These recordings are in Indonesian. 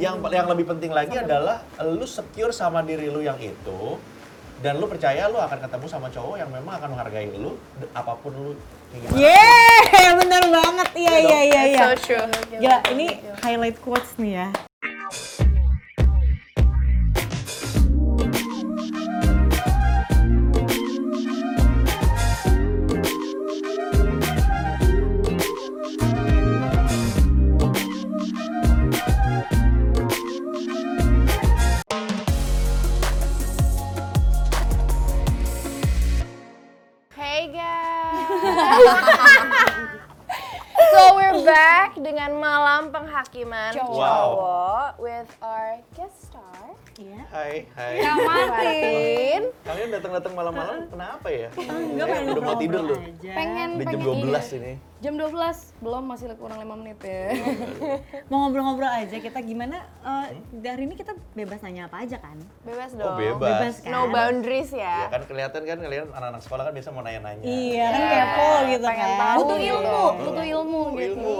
Yang yang lebih penting lagi adalah lu secure sama diri lu yang itu dan lu percaya lu akan ketemu sama cowok yang memang akan menghargai lu apa pun lu kayak gimana. Yeay, bener banget. Iya, iya, iya, iya. So true. Gila, ini highlight quotes nih ya. Hi. Hi. Kamate. Kalian datang-datang malam-malam kenapa ya? Enggak Eh, pengen udah mau tidur lu. aja. pengen Udah jam pengen 12 iya. ini. jam 12 belum masih kurang 5 menit ya Mau ngobrol-ngobrol aja kita gimana eh, dari ini kita bebas nanya apa aja kan? Bebas Oh, dong. bebas. Bebas kan? No boundaries Ya ya. kan kelihatan kan kalian anak-anak sekolah kan biasa mau nanya-nanya. Iya, kan Iya, kepo gitu pengen kan. tahu butuh gitu. ilmu butuh ilmu Oh, gitu ilmu.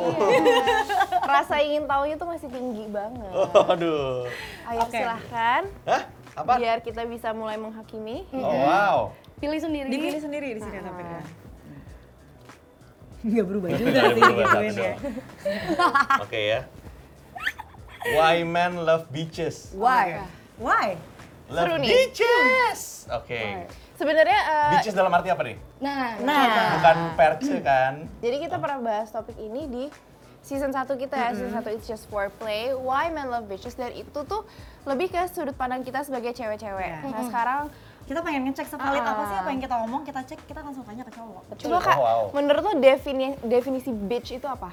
Rasa ingin tahunya tuh masih tinggi banget. Oh, aduh. Ayo silahkan. Hah? Apa? Biar kita bisa mulai menghakimi. Oh, wow. pilih sendiri Dipilih sendiri di sini tapi kan. Nggak berubah juga sih satu ya. Oke ya. Why men love beaches? Why? Why? Love Seru nih. beaches. Oke. Sebenarnya eh, Beaches dalam arti apa nih? nah Nah, Bukan perce kan? Jadi kita pernah bahas topik ini di season 1 kita ya, season 1 It's Just Foreplay, Why Men Love Bitches, dan itu tuh lebih ke sudut pandang kita sebagai cewek-cewek. Iya. Nah sekarang, kita pengen ngecek sevalid Ah. apa sih apa yang kita omong, kita cek, kita langsung tanya ke cowok. coba kak, Oh, wow. menurut lo defini, definisi bitch itu apa?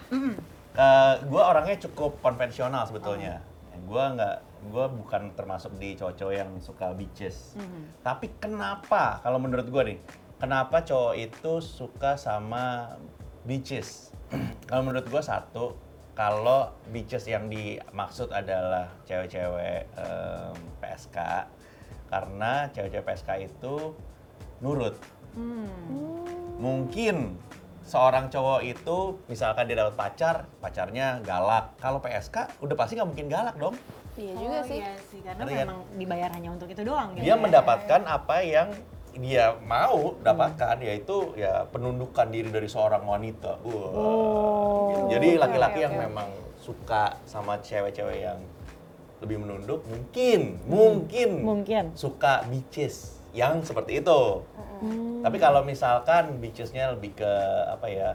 Eh, gue orangnya cukup konvensional sebetulnya. Gue nggak, gue bukan termasuk di cowok-cowok yang suka beaches. Tapi kenapa? Kalau menurut gue nih, kenapa cowok itu suka sama beaches? Kalau menurut gue satu, kalau beaches yang dimaksud adalah cewek-cewek em, PSK, karena cewek-cewek PSK itu nurut. Mungkin seorang cowok itu misalkan dia dapat pacar, pacarnya galak. Kalau PSK udah pasti nggak mungkin galak dong. Iya juga sih. Iya sih, karena memang dibayar hanya untuk itu doang gitu. Dia ya. mendapatkan apa yang dia mau dapatkan yaitu ya penundukan diri dari seorang wanita. Wah. Oh. Jadi laki-laki oke, yang oke. memang suka sama cewek-cewek yang lebih menunduk mungkin mungkin Mungkin. suka beaches yang seperti itu. Tapi kalau misalkan beachesnya lebih ke apa ya?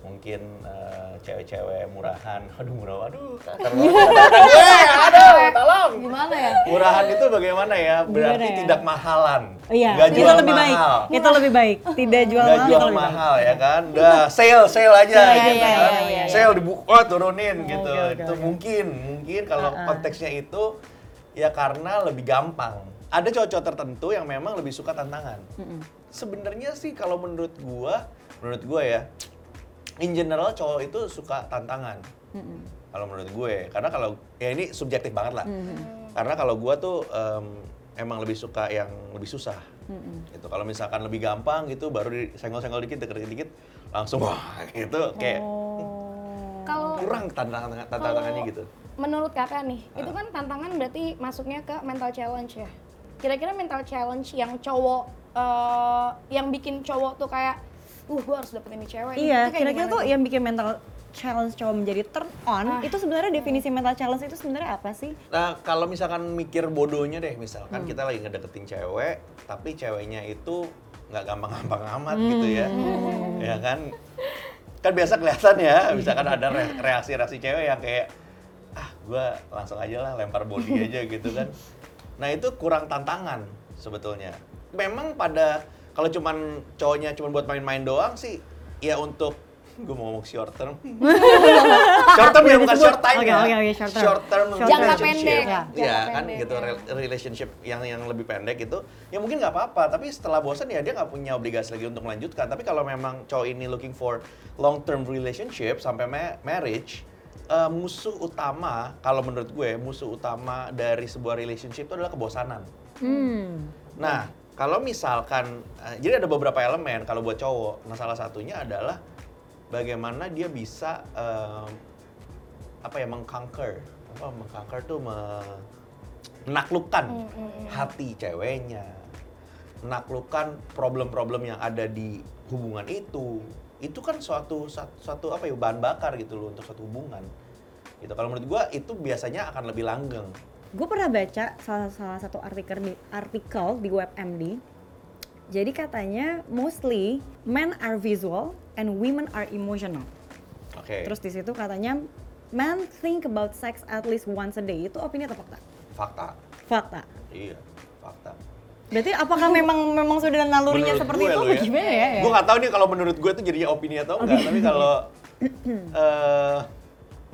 Mungkin eh, cewek-cewek murahan. Aduh, murah. Aduh, banget. Gue, aduh, tolong. gimana ya Murahan itu bagaimana ya? Berarti Gimana ya? tidak mahalan. Oh iya, Nggak itu jual lebih baik. mahal. Itu lebih baik. Tidak jual Nggak mahal. jual itu lebih baik. mahal ya kan? Udah sale, sale aja Iya, gitu iya, kan. iya, iya, Sale dibuka, turunin gitu. oke, itu oke. mungkin, mungkin kalau Uh-uh. konteksnya itu ya karena lebih gampang. Ada cowok-cowok tertentu yang memang lebih suka tantangan. Sebenarnya sih kalau menurut gua, menurut gua ya, in general cowok itu suka tantangan. Kalau menurut gue, karena kalau ya ini subjektif banget lah. Karena kalau gua tuh em, emang lebih suka yang lebih susah. Gitu. Kalau misalkan lebih gampang gitu, baru disenggol-senggol dikit, deket-dikit, langsung wah gitu kayak Oh. kalau kurang tantangan tantangannya gitu. menurut kakak nih itu kan tantangan berarti masuknya ke mental challenge ya kira-kira mental challenge yang cowok eh, yang bikin cowok tuh kayak uh gue harus dapetin ini cewek nih." Iya, kira-kira tuh yang bikin mental challenge cowok menjadi turn on, Ah. itu sebenarnya definisi mental challenge itu sebenarnya apa sih? Nah, kalau misalkan mikir bodohnya deh, misalkan kita lagi ngedeketin cewek, tapi ceweknya itu nggak gampang-gampang amat gitu ya. Ya kan? Kan biasa kelihatan ya, misalkan ada re- reaksi-reaksi cewek yang kayak, ah gua langsung aja lah lempar body aja gitu kan. Nah itu kurang tantangan sebetulnya. Memang pada, kalau cuman cowoknya cuma buat main-main doang sih, ya untuk gue mau ngomong short term. short term ya bukan short time Oke, ya. oke, oke, short term. Short term Short Jangka relationship. pendek. Ya, Jangka kan pendek, gitu ya. rel- relationship yang yang lebih pendek itu ya mungkin nggak apa-apa tapi setelah bosan ya dia nggak punya obligasi lagi untuk melanjutkan tapi kalau memang cowok ini looking for long term relationship sampai ma- marriage eh, musuh utama kalau menurut gue musuh utama dari sebuah relationship itu adalah kebosanan Hmm. Nah, kalau misalkan, eh, jadi ada beberapa elemen kalau buat cowok. Nah, salah satunya adalah bagaimana dia bisa em, apa ya mengconquer apa mengkanker tuh me- menaklukkan hati ceweknya, menaklukkan problem-problem yang ada di hubungan itu. Itu kan suatu suatu, suatu apa ya bahan bakar gitu loh untuk suatu hubungan. Gitu. Kalau menurut gua itu biasanya akan lebih langgeng. Gue pernah baca salah, salah satu artikel di artikel di WebMD. Jadi katanya mostly men are visual and women are emotional. Oke. Terus di situ katanya men think about sex at least once a day. Itu opini atau fakta? fakta. Fakta. Iya, fakta. Berarti apakah memang memang sudah nalurinya Menurut seperti gue itu ya. gimana ya? Gue nggak tahu nih kalau menurut gue itu jadinya opini atau enggak, tapi kalau eh,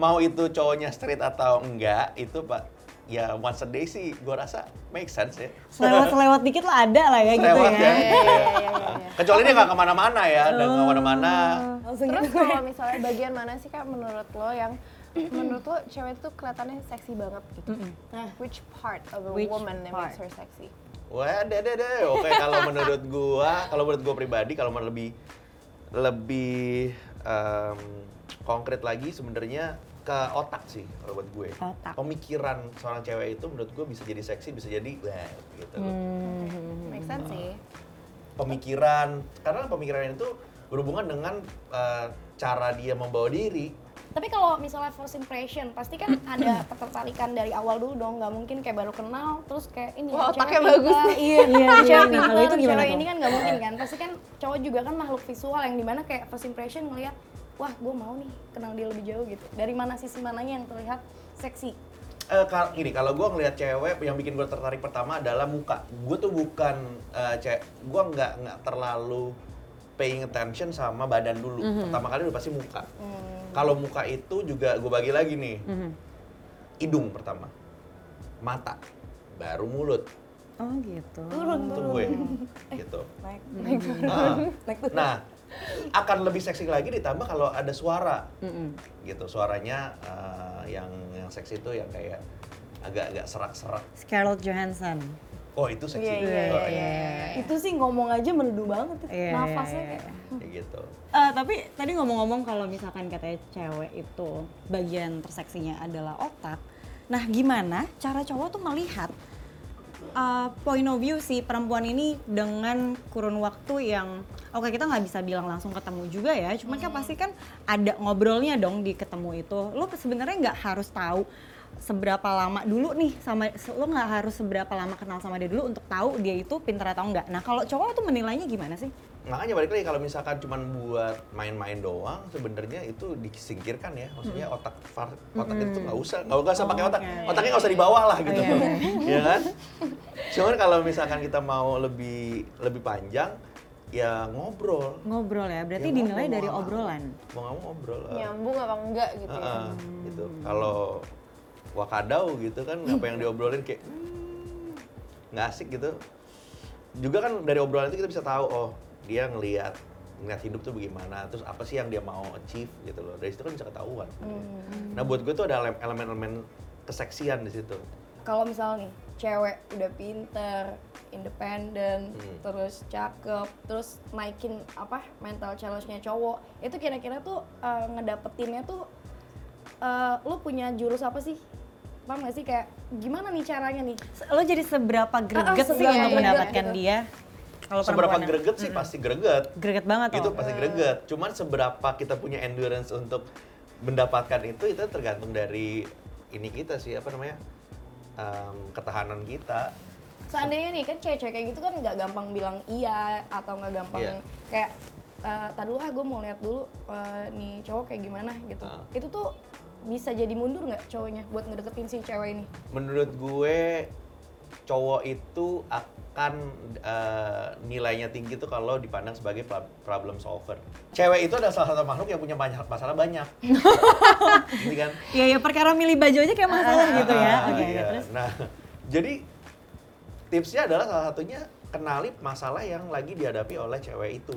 mau itu cowoknya straight atau enggak itu pak ya once a day sih gue rasa make sense ya. Selewat-selewat dikit lah ada lah ya gitu ya. ya. Iya, iya, iya, iya. Kecuali dia nggak ke mana-mana ya, dan nggak ke mana-mana. Langsung Terus gitu. kalau misalnya bagian mana sih kak menurut lo yang menurut lo cewek tuh kelihatannya seksi banget gitu? Nah, which part of a Which woman that makes her sexy? Wah, deh deh deh. Oke, kalau menurut gua, kalau menurut gua pribadi, kalau mau lebih lebih em, konkret lagi sebenarnya ke otak sih kalau buat gue. Otak. Pemikiran seorang cewek itu menurut gue bisa jadi seksi, bisa jadi wah gitu. Hmm. Make sense sih. Pemikiran, karena pemikiran itu berhubungan dengan eh, cara dia membawa diri. Tapi kalau misalnya first impression, pasti kan ada ketertarikan dari awal dulu dong, nggak mungkin kayak baru kenal, terus kayak ini Wah, cewek otaknya bagus nih. Iya, Iya, iya. Kalau itu gimana cewek ini kan nggak mungkin kan. Pasti kan cowok juga kan makhluk visual yang di mana kayak first impression ngelihat, wah gue mau nih kenal dia lebih jauh gitu. Dari mana sisi mananya yang terlihat seksi? Eh, kal- gini, kalau gue ngelihat cewek yang bikin gue tertarik pertama adalah muka. Gue tuh bukan eh, cewek, gue nggak nggak terlalu paying attention sama badan dulu. Pertama kali udah pasti muka. Kalau muka itu juga gue bagi lagi nih, Mhm. hidung pertama, mata, baru mulut. Oh gitu. Turun, Itu turun. gue, gitu. Naik. Ah. Naik turun. Nah, akan lebih seksi lagi ditambah kalau ada suara, Mm-mm. gitu. Suaranya eh, yang yang seksi itu yang kayak agak-agak serak-serak. Scarlett Johansson. Oh itu seksi. Iya, iya, Oh, iya, Itu sih ngomong aja merdu banget, Iya, nafasnya iya, kayak. Kayak gitu. Eh, tapi tadi ngomong-ngomong kalau misalkan katanya cewek itu bagian terseksinya adalah otak. Nah, gimana cara cowok tuh melihat uh, point of view si perempuan ini dengan kurun waktu yang oke kita nggak bisa bilang langsung ketemu juga ya. Cuman kan pasti kan ada ngobrolnya dong di ketemu itu. Lo sebenarnya nggak harus tahu seberapa lama dulu nih sama lo nggak harus seberapa lama kenal sama dia dulu untuk tahu dia itu pintar atau enggak. Nah kalau cowok tuh menilainya gimana sih? Makanya balik lagi kalau misalkan cuma buat main-main doang, sebenarnya itu disingkirkan ya. Maksudnya otak far- otak itu nggak usah, nggak usah pakai Oh, otak. oke. Otaknya nggak usah dibawa lah gitu, Oh, iya, ya kan? Cuman kalau misalkan kita mau lebih lebih panjang, ya ngobrol. Ngobrol ya, berarti Ya, dinilai ngobrol, dari mau obrolan. mau. Nggak mau ngobrol. eh. Nyambung apa enggak gitu ya? Heeh, gitu. Kalau wakadau gitu kan apa yang diobrolin kayak "Hmm, nggak asik gitu. Juga kan dari obrolan itu kita bisa tahu oh dia ngelihat ngelihat hidup tuh bagaimana, terus apa sih yang dia mau achieve gitu loh. Dari situ kan bisa ketahuan. Nah buat gue tuh ada ele- elemen-elemen keseksian di situ. kalau misalnya nih cewek udah pinter, independen, Hmm. terus cakep, terus naikin apa mental challenge-nya cowok, itu kira-kira tuh eh, ngedapetinnya tuh eh, lu punya jurus apa sih? Paham gak sih kayak gimana nih caranya nih? Lo jadi seberapa greget sih seberapa untuk greget mendapatkan gitu. dia? Kalau Seberapa greget sih pasti greget. Greget banget itu pasti greget. Cuman seberapa kita punya endurance untuk mendapatkan itu itu tergantung dari ini kita sih apa namanya em, ketahanan kita. Seandainya nih kan cewek-cewek kayak gitu kan nggak gampang bilang iya atau nggak gampang Iya. kayak eh tadi dulu ah gue mau lihat dulu eh, nih cowok kayak gimana gitu. Ah. Itu tuh bisa jadi mundur nggak cowoknya buat ngedeketin si cewek ini? Menurut gue cowok itu akan eh, nilainya tinggi tuh kalau dipandang sebagai problem solver. Cewek itu adalah salah satu makhluk yang punya banyak masalah banyak. Ini kan? Iya ya perkara milih baju aja kayak masalah gitu ya. Ah, Oke, iya. terus Nah, jadi tipsnya adalah salah satunya kenali masalah yang lagi dihadapi oleh cewek itu.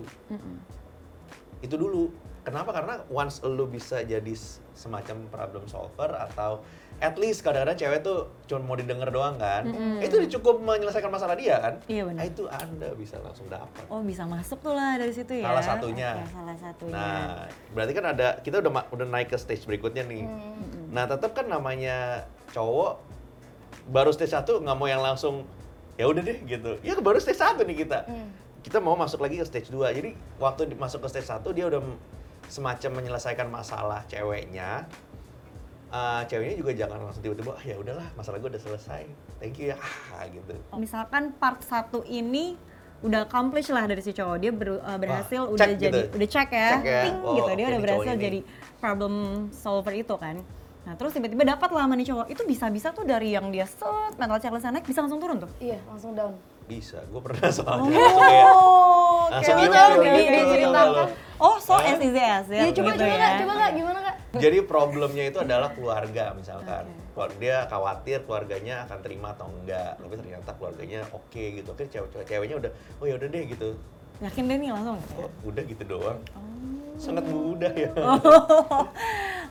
Itu dulu. Kenapa? Karena once lu bisa jadi semacam problem solver atau at least kadang-kadang cewek tuh cuma mau didengar doang kan. Itu udah cukup menyelesaikan masalah dia kan. Iya, benar. Nah, itu Anda bisa langsung dapat. oh bisa masuk tuh lah dari situ ya. Salah satunya. Oke, salah satunya. Nah, berarti kan ada kita udah udah naik ke stage berikutnya nih. Mm-mm. Nah tetap kan namanya cowok baru stage satu nggak mau yang langsung ya udah deh gitu. Ya baru stage satu nih kita. Kita mau masuk lagi ke stage 2. Jadi waktu masuk ke stage satu dia udah semacam menyelesaikan masalah ceweknya. Eh, ceweknya juga jangan langsung tiba-tiba ah ya udahlah masalah gue udah selesai thank you ya ah gitu Misalkan part satu ini udah accomplish lah dari si cowok dia ber- uh, berhasil Wah, udah check jadi gitu. udah check ya, Check ya. ting Oh, gitu dia udah berhasil ini. jadi problem solver itu kan. Nah terus tiba-tiba dapat lah sama nih cowok itu bisa-bisa tuh dari yang dia set mental challenge naik bisa langsung turun tuh. Iya, langsung down. Bisa gue pernah soalnya langsung kayak Oh, Langsung gimana oke, tuh? di- Gitu, diceritakan. gitu. Oh, so as easy as it Iya, coba gitu coba ya. Kak, coba Kak, gimana Kak? Jadi problemnya itu adalah keluarga misalkan. Keluar- Dia khawatir keluarganya akan terima atau enggak. Tapi ternyata keluarganya oke gitu. Akhirnya cewek ceweknya udah oh ya udah deh gitu. Yakin deh nih langsung. Oh, udah gitu doang. Oh. Sangat mudah ya. Oh,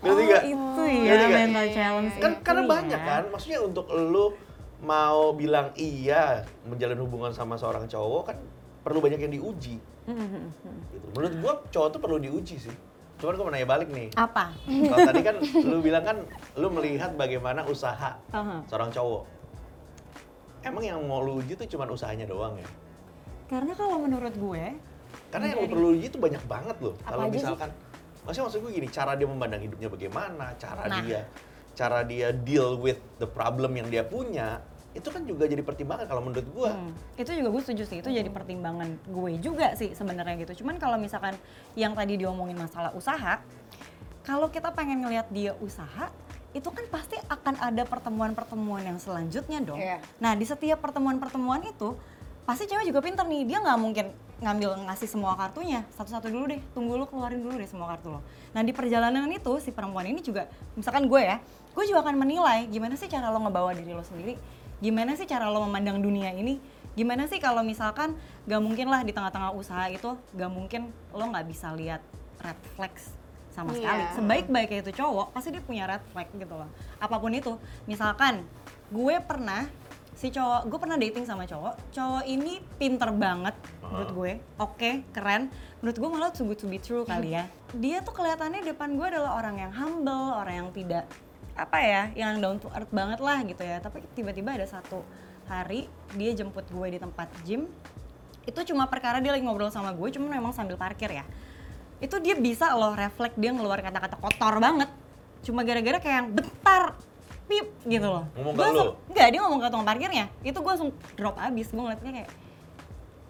Ngerti nggak? itu ya nggak? mental challenge Kan itu karena ya. banyak kan. Maksudnya untuk lu mau bilang iya menjalin hubungan sama seorang cowok kan perlu banyak yang diuji. Gitu. Menurut gua cowok tuh perlu diuji sih. Cuman gua mau nanya balik nih. Apa? Kalau tadi kan lu bilang kan lu melihat bagaimana usaha Aha. seorang cowok. Emang yang mau lu uji tuh cuma usahanya doang ya? Karena kalau menurut gue, Karena yang lu perlu uji tuh banyak banget loh. Kalau aja sih? misalkan, maksudnya maksud gue gini, cara dia memandang hidupnya bagaimana, cara Nah. dia, cara dia deal with the problem yang dia punya, itu kan juga jadi pertimbangan kalau menurut gua. Hmm, itu juga gue setuju sih itu jadi pertimbangan gue juga sih sebenarnya gitu. Cuman kalau misalkan yang tadi diomongin masalah usaha kalau kita pengen ngelihat dia usaha itu kan pasti akan ada pertemuan-pertemuan yang selanjutnya dong. Iya. nah di setiap pertemuan-pertemuan itu pasti cewek juga pinter nih. Dia nggak mungkin ngambil ngasih semua kartunya satu-satu dulu deh. Tunggu lu keluarin dulu deh semua kartu lo. Nah di perjalanan itu si perempuan ini juga misalkan gue ya gue juga akan menilai gimana sih cara lo ngebawa diri lo sendiri? Gimana sih cara lo memandang dunia ini? Gimana sih kalau misalkan gak mungkin lah di tengah-tengah usaha itu gak mungkin lo nggak bisa lihat red flags sama Iya. sekali. Sebaik-baiknya itu cowok pasti dia punya red flag gitu loh. Apa pun itu misalkan gue pernah si cowok gue pernah dating sama cowok. Cowok ini pinter banget menurut gue. Oke keren. Menurut gue malah too good to be true kali ya. Dia tuh kelihatannya depan gue adalah orang yang humble orang yang tidak apa ya yang down to earth banget lah gitu ya. Tapi tiba-tiba ada satu hari dia jemput gue di tempat gym. Itu cuma perkara dia lagi ngobrol sama gue cuma memang sambil parkir ya. Itu dia bisa loh refleks dia ngeluar kata-kata kotor banget. Cuma gara-gara kayak yang bentar pip gitu loh Ngomong Gua ke langsung- lu? enggak dia ngomong ke tukang parkirnya itu gue langsung drop abis gue ngeliatnya kayak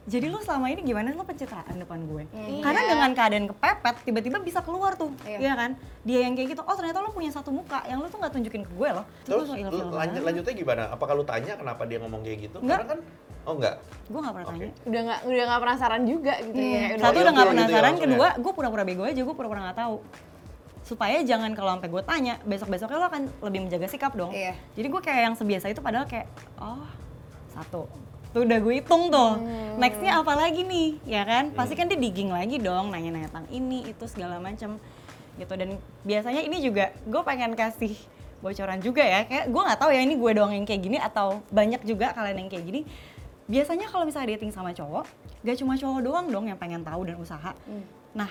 jadi lu selama ini gimana lo pencitraan depan gue karena Iya. dengan keadaan kepepet tiba-tiba bisa keluar tuh Iya. iya kan dia yang kayak gitu oh ternyata lo punya satu muka yang lu tuh nggak tunjukin ke gue loh Terus langsung lu lanjut, lanjutnya gimana? Apakah lu tanya kenapa dia ngomong kayak gitu? Enggak. Karena kan, oh enggak. gue gak pernah Oke. tanya udah nggak udah nggak penasaran juga gitu ya udah Hmm. satu udah ilfil nggak gitu ya penasaran kedua ya? gue pura-pura bego aja gue pura-pura nggak tahu supaya jangan kalau sampai gue tanya besok besoknya lo akan lebih menjaga sikap dong. Iya. jadi gue kayak yang sebiasa itu padahal kayak oh satu. Tuh udah gue hitung tuh. Nextnya apa lagi nih? Ya kan? Pasti kan dia digging lagi dong nanya-nanya tentang ini itu segala macam gitu. Dan biasanya ini juga gue pengen kasih bocoran juga ya. Kayak gue nggak tahu ya ini gue doang yang kayak gini atau banyak juga kalian yang kayak gini. Biasanya kalau misalnya dating sama cowok gak cuma cowok doang dong yang pengen tahu dan usaha. Nah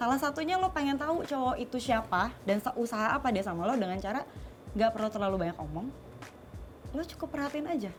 salah satunya lo pengen tahu cowok itu siapa dan usaha apa dia sama lo dengan cara gak perlu terlalu banyak omong lo cukup perhatiin aja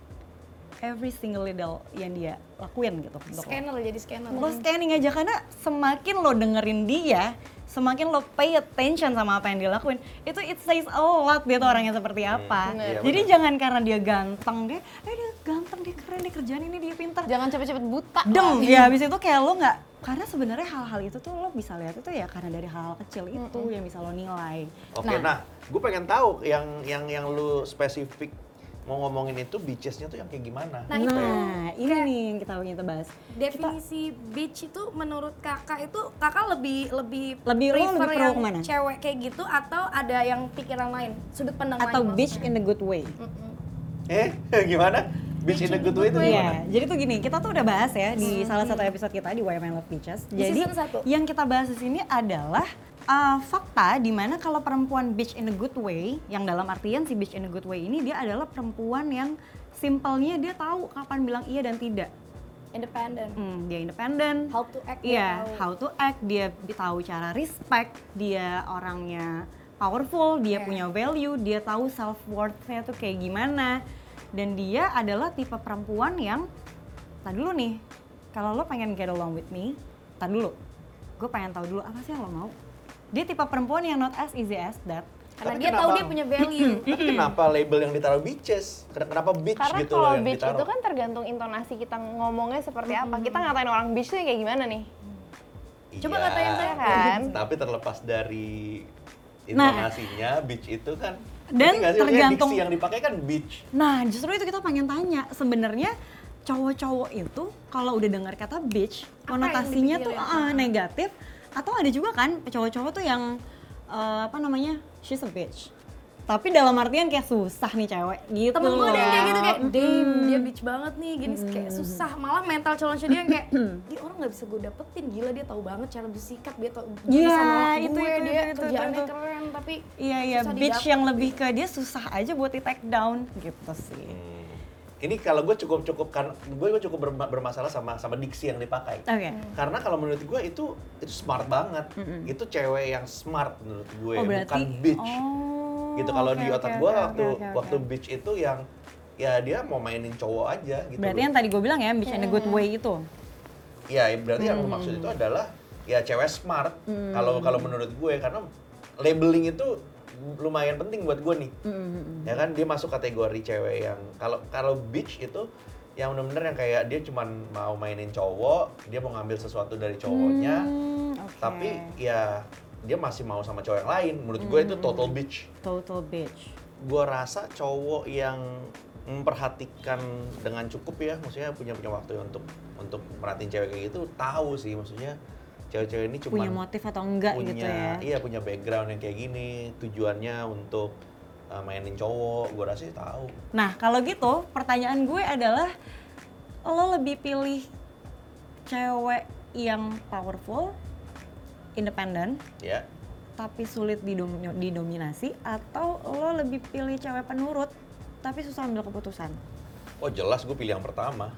every single little yang dia lakuin gitu untuk lo. Scanner jadi scanner. Lo scanning aja karena semakin lo dengerin dia, semakin lo pay attention sama apa yang dia lakuin, itu it says a lot dia tuh orangnya seperti apa. Iya, Jadi jangan karena dia ganteng dia, eh dia ganteng dia keren dia kerjaan ini dia pintar. jangan cepet-cepet buta Dem, ya habis itu kayak lo nggak karena sebenarnya hal-hal itu tuh lo bisa lihat itu ya karena dari hal-hal kecil itu yang bisa lo nilai. Oke, nah, gue pengen tahu yang yang yang lu spesifik mau ngomongin itu beaches-nya tuh yang kayak gimana? Nah, itu Nah, ini nih yang kita pengen kita bahas. definisi beach itu menurut kakak itu kakak lebih lebih Lebih- lebih prefer pro yang ke mana? cewek kayak gitu atau ada yang pikiran lain sudut pandang Atau lain beach in maksudnya? a good way. Eh, gimana? Beach in a good way itu Iya, gimana? jadi tuh gini, kita tuh udah bahas ya di salah satu episode kita di Why Men Love Beaches. Di Jadi yang kita bahas di sini adalah uh, fakta di mana kalau perempuan beach in a good way, yang dalam artian si beach in a good way ini dia adalah perempuan yang simpelnya dia tahu kapan bilang iya dan tidak. independent Hmm, dia independen. how to act Iya, tahu. how to act, dia tahu cara respect, dia orangnya powerful, dia Iya. punya value, dia tahu self worth-nya tuh kayak gimana. Dan dia adalah tipe perempuan yang Tadi dulu nih, kalau lo pengen get along with me, tadi dulu. Gue pengen tahu dulu apa sih yang lo mau. Dia tipe perempuan yang not as easy as that. Karena Tapi dia tahu kenapa- dia punya value. Tapi kenapa label yang ditaruh bitches? Ken- Kenapa bitch Karena gitu kalau loh yang bitch ditaruh? itu kan tergantung intonasi kita ngomongnya seperti apa. Kita ngatain orang bitch tuh kayak gimana nih? Coba Iya, ngatain saya kan. Tapi terlepas dari Nah. intonasinya, bitch itu kan Dan sih? Tergantung- yang dipakai kan bitch. Nah, justru itu kita pengen tanya. Sebenarnya cowok-cowok itu kalau udah dengar kata bitch, yang konotasinya tuh ah, negatif. Atau ada juga kan cowok-cowok tuh yang eh, apa namanya, she's a bitch. Tapi dalam artian kayak susah nih cewek gitu Temen gue ada yang kayak gitu kayak, damn dia bitch banget nih, gini kayak susah. Malah mental challenge dia yang kayak, dia orang nggak bisa gue dapetin, gila dia tahu banget cara bersikap, dia tahu Iya, bisa nolak itu, gue, itu, dia itu, itu, kerjaannya itu. keren, tapi Iya iya, bitch didapet. yang lebih ke dia susah aja buat di take down gitu sih. Hmm. Ini kalau gue cukup cukup kan gue cukup berma- bermasalah sama sama diksi yang dipakai. Oke. Karena kalau menurut gue itu itu smart banget. Itu cewek yang smart menurut gue, Oh berarti bukan bitch. Oh, gitu kalau oke, di otak oke, gue oke, waktu oke, oke. waktu bitch itu yang ya dia mau mainin cowok aja gitu. Berarti loh. yang tadi gue bilang ya, bitch in a good way itu. Iya, berarti yang gue Hmm. maksud itu adalah ya cewek smart. Kalau kalau menurut gue karena labeling itu lumayan penting buat gue nih. Hmm, Ya kan dia masuk kategori cewek yang kalau kalau bitch itu yang bener-bener yang kayak dia cuman mau mainin cowok, dia mau ngambil sesuatu dari cowoknya, Hmm, oke. tapi ya dia masih mau sama cowok yang lain. Menurut gue itu total bitch. total bitch. Gue rasa cowok yang memperhatikan dengan cukup ya, maksudnya punya punya waktu untuk untuk merhatiin cewek kayak gitu, tahu sih maksudnya cewek-cewek ini cuma Punya motif atau enggak punya gitu ya. iya punya background yang kayak gini, tujuannya untuk uh, mainin cowok, gue rasa sih tahu. Nah, kalau gitu pertanyaan gue adalah lo lebih pilih cewek yang powerful, independen, Ya, tapi sulit didom- didominasi atau lo lebih pilih cewek penurut tapi susah ambil keputusan? oh jelas gue pilih yang pertama.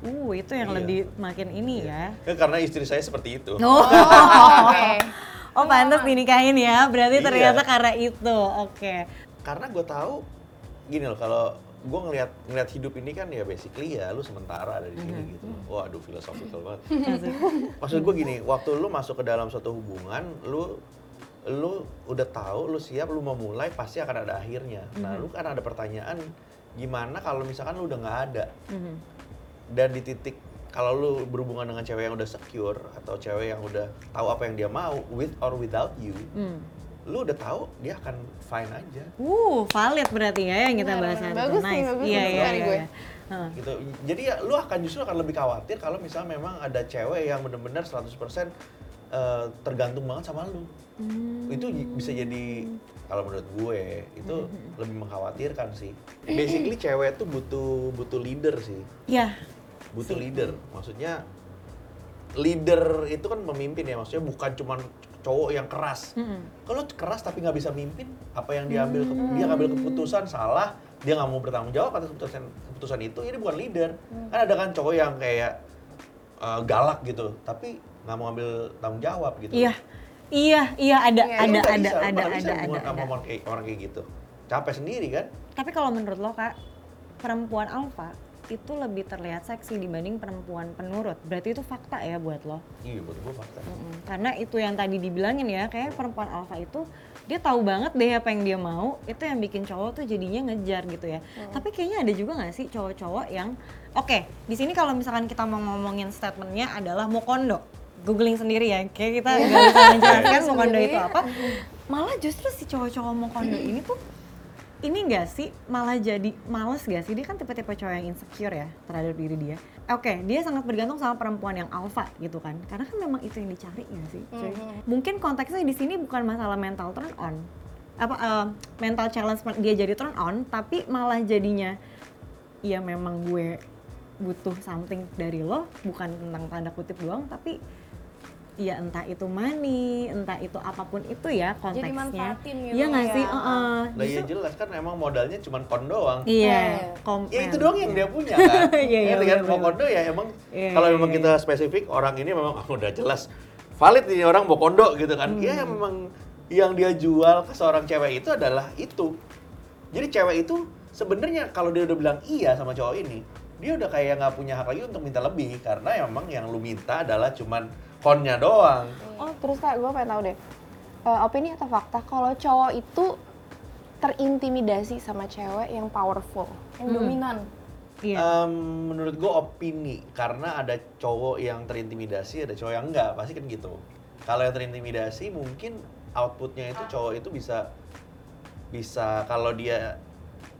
Uh, itu yang Iya. lebih makin ini ya. Ya, karena istri saya seperti itu. Oh, Oke. oh pantas dinikahin ya. Berarti Iya. ternyata karena itu. Oke. Karena gue tahu gini loh kalau gue ngelihat ngelihat hidup ini kan ya basically ya lu sementara ada di sini Mm-hmm. gitu. Waduh philosophical banget. Maksud gue gini, waktu lu masuk ke dalam suatu hubungan, lu lu udah tahu, lu siap, lu mau mulai pasti akan ada akhirnya. Nah, Mm-hmm. lu kan ada pertanyaan gimana kalau misalkan lu udah nggak ada Mhm. dan di titik kalau lu berhubungan dengan cewek yang udah secure atau cewek yang udah tahu apa yang dia mau with or without you, Hmm. Lu udah tahu dia akan fine aja. Uh, valid berarti ya yang kita bahas nanti. Bagus nih, nice. bagus, Iya, bagus iya, iya, gue. iya. Heeh. gitu. Jadi ya lu akan justru akan lebih khawatir kalau misalnya memang ada cewek yang bener-bener 100% eh, tergantung banget sama lu. Hmm. Itu bisa jadi kalau menurut gue itu Hmm. lebih mengkhawatirkan sih. Basically cewek tuh butuh butuh leader sih. Iya. Butuh leader. Maksudnya leader itu kan pemimpin ya, maksudnya bukan cuman cowok yang keras. Mm-mm. Kalau keras tapi nggak bisa mimpin, apa yang diambil ke- dia ngambil keputusan salah, dia nggak mau bertanggung jawab atas keputusan keputusan itu, ini bukan leader. Kan ada kan cowok yang kayak uh, galak gitu, tapi nggak mau ambil tanggung jawab gitu. Iya. Iya, iya ada Iya, Lu ada ada bisa, ada nggak bisa ada ada. sama ada. orang kayak orang kayak gitu. Capek sendiri kan? Tapi kalau menurut lo kak, perempuan alfa itu lebih terlihat seksi dibanding perempuan penurut. Berarti itu fakta ya buat lo. Iya, buat gue fakta. Mm-mm. Karena itu yang tadi dibilangin ya, kayak perempuan alfa itu dia tahu banget deh apa yang dia mau, itu yang bikin cowok tuh jadinya ngejar gitu ya. Tapi kayaknya ada juga nggak sih cowok-cowok yang, oke, di sini kalau misalkan kita mau ngomongin statementnya adalah mau kondo, googling sendiri ya, kayak kita nggak bisa menjelaskan mau kondo itu apa. Malah justru si cowok-cowok mau kondo ini tuh ini enggak sih? Malah jadi males gak sih? Dia kan tipe-tipe cowok yang insecure ya terhadap diri dia. Oke dia sangat bergantung sama perempuan yang alpha gitu kan. Karena kan memang itu yang dicari gak sih cuy? Mungkin konteksnya di sini bukan masalah mental turn on. Apa eh, mental challenge dia jadi turn on tapi malah jadinya ya memang gue butuh something dari lo bukan tentang tanda kutip doang tapi ya entah itu money, entah itu apa pun itu ya konteksnya. manfaatin gitu Iya nggak ya. sih? Heeh. Lah iya Justru- jelas kan emang modalnya cuma kon doang. Iya, Iya. kom- Ya itu men. doang yang dia punya kan. Iya, iya, kan? bener, Mau kondo ya emang Iya, kalau iya, memang iya. kita spesifik orang ini memang ah, udah jelas valid ini orang mau kondo gitu kan. Hmm. Iya memang yang dia jual ke seorang cewek itu adalah itu. Jadi cewek itu sebenarnya kalau dia udah bilang iya sama cowok ini, dia udah kayak nggak punya hak lagi untuk minta lebih karena emang yang lu minta adalah cuman konnya doang. Oh, terus kak, gue pengen tahu deh. Eh, opini atau fakta kalau cowok itu terintimidasi sama cewek yang powerful? yang dominan Iya. Em, menurut gue opini karena ada cowok yang terintimidasi, ada cowok yang enggak, pasti kan gitu. Kalau yang terintimidasi mungkin outputnya itu cowok itu bisa bisa kalau dia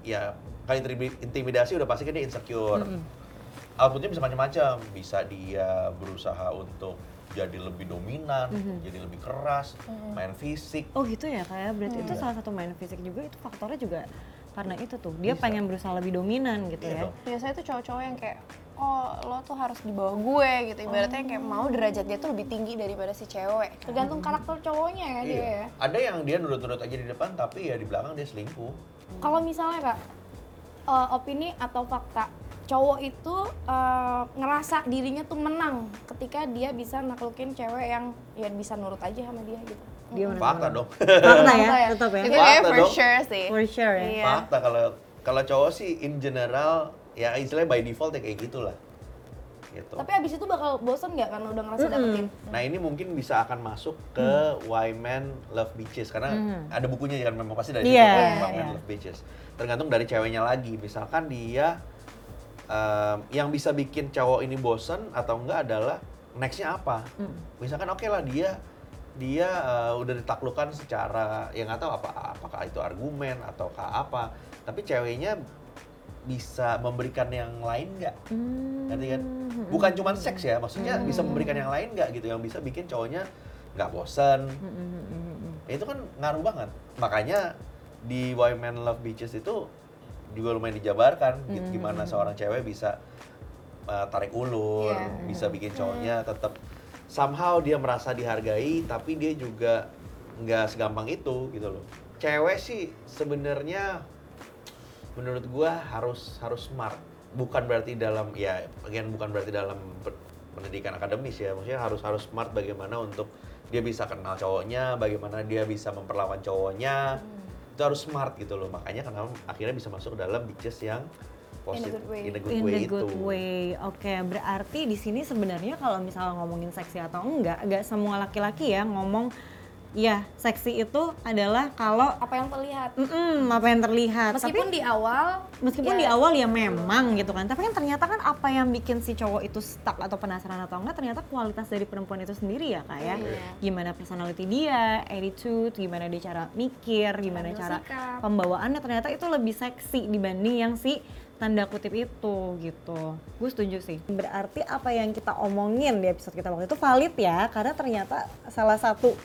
ya kali intimidasi udah pasti kan dia insecure. Outputnya bisa macam-macam, bisa dia berusaha untuk jadi lebih dominan, jadi lebih keras, main fisik. Oh gitu ya kayak berarti itu salah satu main fisik juga itu faktornya juga karena itu tuh dia Bisa. pengen berusaha lebih dominan gitu Iya ya. dong. Biasanya tuh cowok-cowok yang kayak, oh lo tuh harus di bawah gue gitu. Ibaratnya kayak mau derajat dia tuh lebih tinggi daripada si cewek. tergantung karakter cowoknya ya dia Iya. ya Ada yang dia nurut-nurut aja di depan tapi ya di belakang dia selingkuh. kalau misalnya kak eh, opini atau fakta cowok itu eh, ngerasa dirinya tuh menang ketika dia bisa naklukin cewek yang ya bisa nurut aja sama dia gitu Dia Fakta dong. Fakta ya, Fakta ya. tetap ya. Itu Fakta for dong. sure sih. For sure ya. Iya. Fakta kalau kalau cowok sih in general ya istilahnya by default ya kayak gitulah. Gitu. tapi abis itu bakal bosen nggak karena udah ngerasa dapetin Nah ini mungkin bisa akan masuk ke Why Men Love Bitches karena ada bukunya kan memang pasti dari situ Iya, kan, Why iya. Men Love Bitches. Tergantung dari ceweknya lagi. Misalkan dia em, yang bisa bikin cowok ini bosen atau enggak adalah nextnya apa. Misalkan oke lah dia dia eh, udah ditaklukkan secara yang nggak tahu apa apakah itu argumen atau apa tapi ceweknya bisa memberikan yang lain nggak Ngerti kan? Bukan cuma seks ya, maksudnya bisa memberikan yang lain nggak gitu, yang bisa bikin cowoknya nggak bosen. Ya, itu kan ngaruh banget. Makanya di Why Men Love Beaches itu juga lumayan dijabarkan gitu, gimana seorang cewek bisa uh, tarik ulur, Iya. bisa bikin cowoknya tetap somehow dia merasa dihargai, tapi dia juga nggak segampang itu gitu loh. Cewek sih sebenarnya menurut gua harus harus smart. Bukan berarti dalam ya again bukan berarti dalam pendidikan akademis ya. Maksudnya harus harus smart bagaimana untuk dia bisa kenal cowoknya bagaimana dia bisa memperlawan cowoknya itu harus smart gitu loh makanya kenapa akhirnya bisa masuk dalam bitches yang positif good way. in a good In way the itu good way. Oke, berarti di sini sebenarnya kalau misalnya ngomongin seksi atau enggak, enggak semua laki-laki ya ngomong ya seksi itu adalah kalau apa yang terlihat mm apa yang terlihat. meskipun Tapi di awal meskipun ya, di awal ya memang gitu kan, tapi kan ternyata kan apa yang bikin si cowok itu stuck atau penasaran atau enggak ternyata kualitas dari perempuan itu sendiri ya kak ya. Iya. Gimana personality dia, attitude, gimana dia cara mikir, gimana Ambil cara sikap. pembawaannya ternyata itu lebih seksi dibanding yang si tanda kutip itu gitu. Gue setuju sih. Berarti apa yang kita omongin di episode kita waktu itu valid ya, karena ternyata salah satu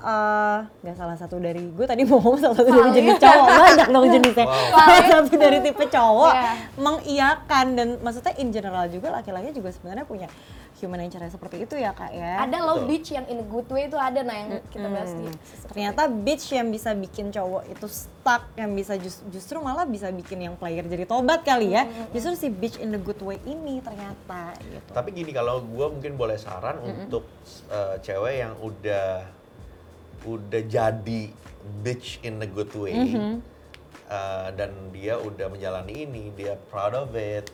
eh nggak salah satu dari gue tadi mau ngomong salah satu dari jenis cowok. Banyak dong jenisnya. Wow. salah satu dari tipe cowok Iya. mengiyakan dan maksudnya in general juga laki-laki juga sebenarnya punya human nature seperti itu ya kak ya. Ada low Betul. beach yang in a good way itu ada nah yang kita bahas di ternyata bitch yang bisa bikin cowok itu stuck yang bisa jus- justru malah bisa bikin yang player jadi tobat kali ya. Justru si bitch in the good way ini ternyata gitu. Tapi gini kalau gue mungkin boleh saran untuk uh, cewek yang udah udah jadi bitch in a good way uh, dan dia udah menjalani ini, dia proud of it.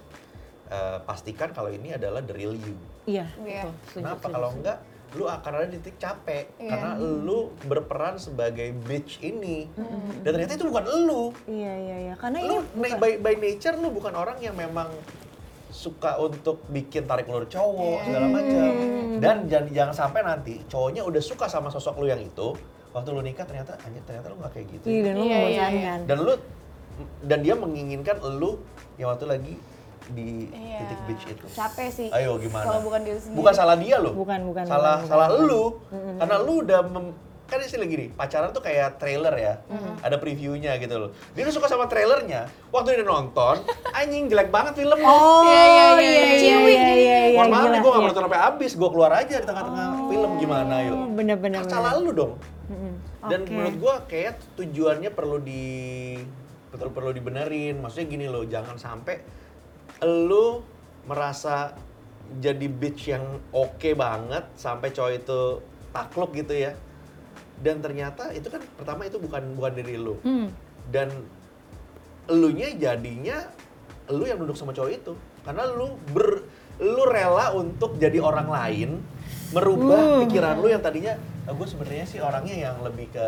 uh, pastikan kalau ini adalah the real you. iya Iya. betul setuju, Kenapa? Kalau enggak, lu akan ada di titik capek Iya. karena lu berperan sebagai bitch ini dan ternyata itu bukan lu. iya iya iya karena ini lu bukan- by, by nature lu bukan orang yang memang suka untuk bikin tarik ulur cowok Iya. segala macam. Dan jangan, jangan sampai nanti cowoknya udah suka sama sosok lu yang itu waktu lu nikah ternyata anjir ternyata lu gak kayak gitu. Iya, dan lu Iya, iya, membosankan. dan lu dan dia menginginkan lu yang waktu lagi di Iya. titik bitch itu. Capek sih. Ayo gimana? Kalau bukan diri sendiri. Bukan salah dia loh Bukan, bukan, salah bukan, salah bukan. lu karena lu udah mem- kan istilah gini, pacaran tuh kayak trailer ya, mm-hmm. ada previewnya gitu loh. Dia tuh suka sama trailernya, waktu dia nonton, anjing jelek banget filmnya. Oh iya iya oh, iya iya iya iya nih, gue gak mau nonton sampai habis, gue keluar aja di tengah-tengah oh, film gimana yuk. Bener-bener. Kaca lalu dong. Okay. Dan menurut gue kayak tujuannya perlu di betul perlu dibenerin. Maksudnya gini loh, jangan sampai lu merasa jadi bitch yang oke okay banget sampai cowok itu takluk gitu ya dan ternyata itu kan pertama itu bukan bukan diri lu. Hmm. dan elunya jadinya lu yang duduk sama cowok itu. Karena lu ber lu rela untuk jadi orang lain merubah Uh. pikiran lu yang tadinya gue sebenarnya sih orangnya yang lebih ke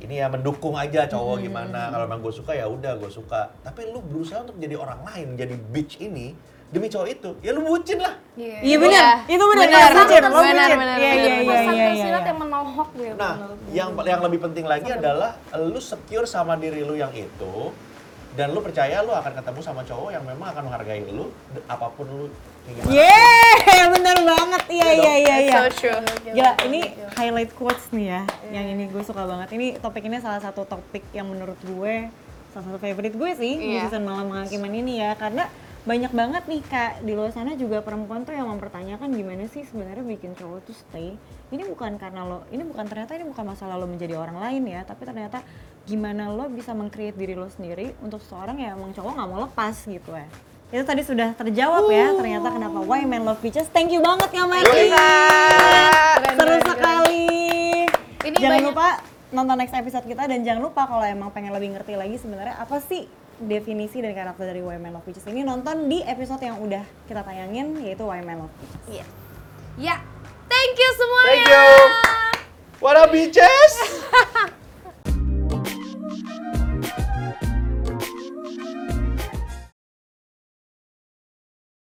ini ya mendukung aja cowok gimana. Kalau emang gue suka ya udah gue suka. Tapi lu berusaha untuk jadi orang lain jadi bitch ini demi cowok itu ya lu bucin lah Iya benar, Iya. itu benar. Benar, bucin, lo benar, bucin. benar, Iya benar. iya iya iya. tersirat iya. yang menohok gitu Nah, menurut gue. yang yang lebih penting lagi adalah lu secure sama diri lu yang itu dan lu percaya lu akan ketemu sama cowok yang memang akan menghargai lu apa pun lu. Yeah, bener banget. Iya iya iya iya. So true. Gila, ini highlight quotes nih ya. Yang ini gue suka banget. Ini topik ini salah satu topik yang menurut gue salah satu favorite gue sih di Iya. season malam penghakiman ini ya. Karena banyak banget nih kak di luar sana juga perempuan tuh yang mempertanyakan gimana sih sebenarnya bikin cowok tuh stay. Ini bukan karena lo, ini bukan ternyata ini bukan masalah lo menjadi orang lain ya, tapi ternyata gimana lo bisa meng-create diri lo sendiri untuk seorang yang emang cowok nggak mau lepas gitu ya. Itu tadi sudah terjawab ya ternyata kenapa Why Men Love Bitches. Thank you banget Kak Maki. Keren, Seru keren, sekali. Ini jangan banyak- lupa nonton next episode kita dan jangan lupa kalau emang pengen lebih ngerti lagi sebenarnya apa sih definisi dan karakter dari Why Men Love Bitches ini nonton di episode yang udah kita tayangin yaitu Why Men Love Bitches. Iya. Ya. Thank you semuanya. Thank you. What up bitches?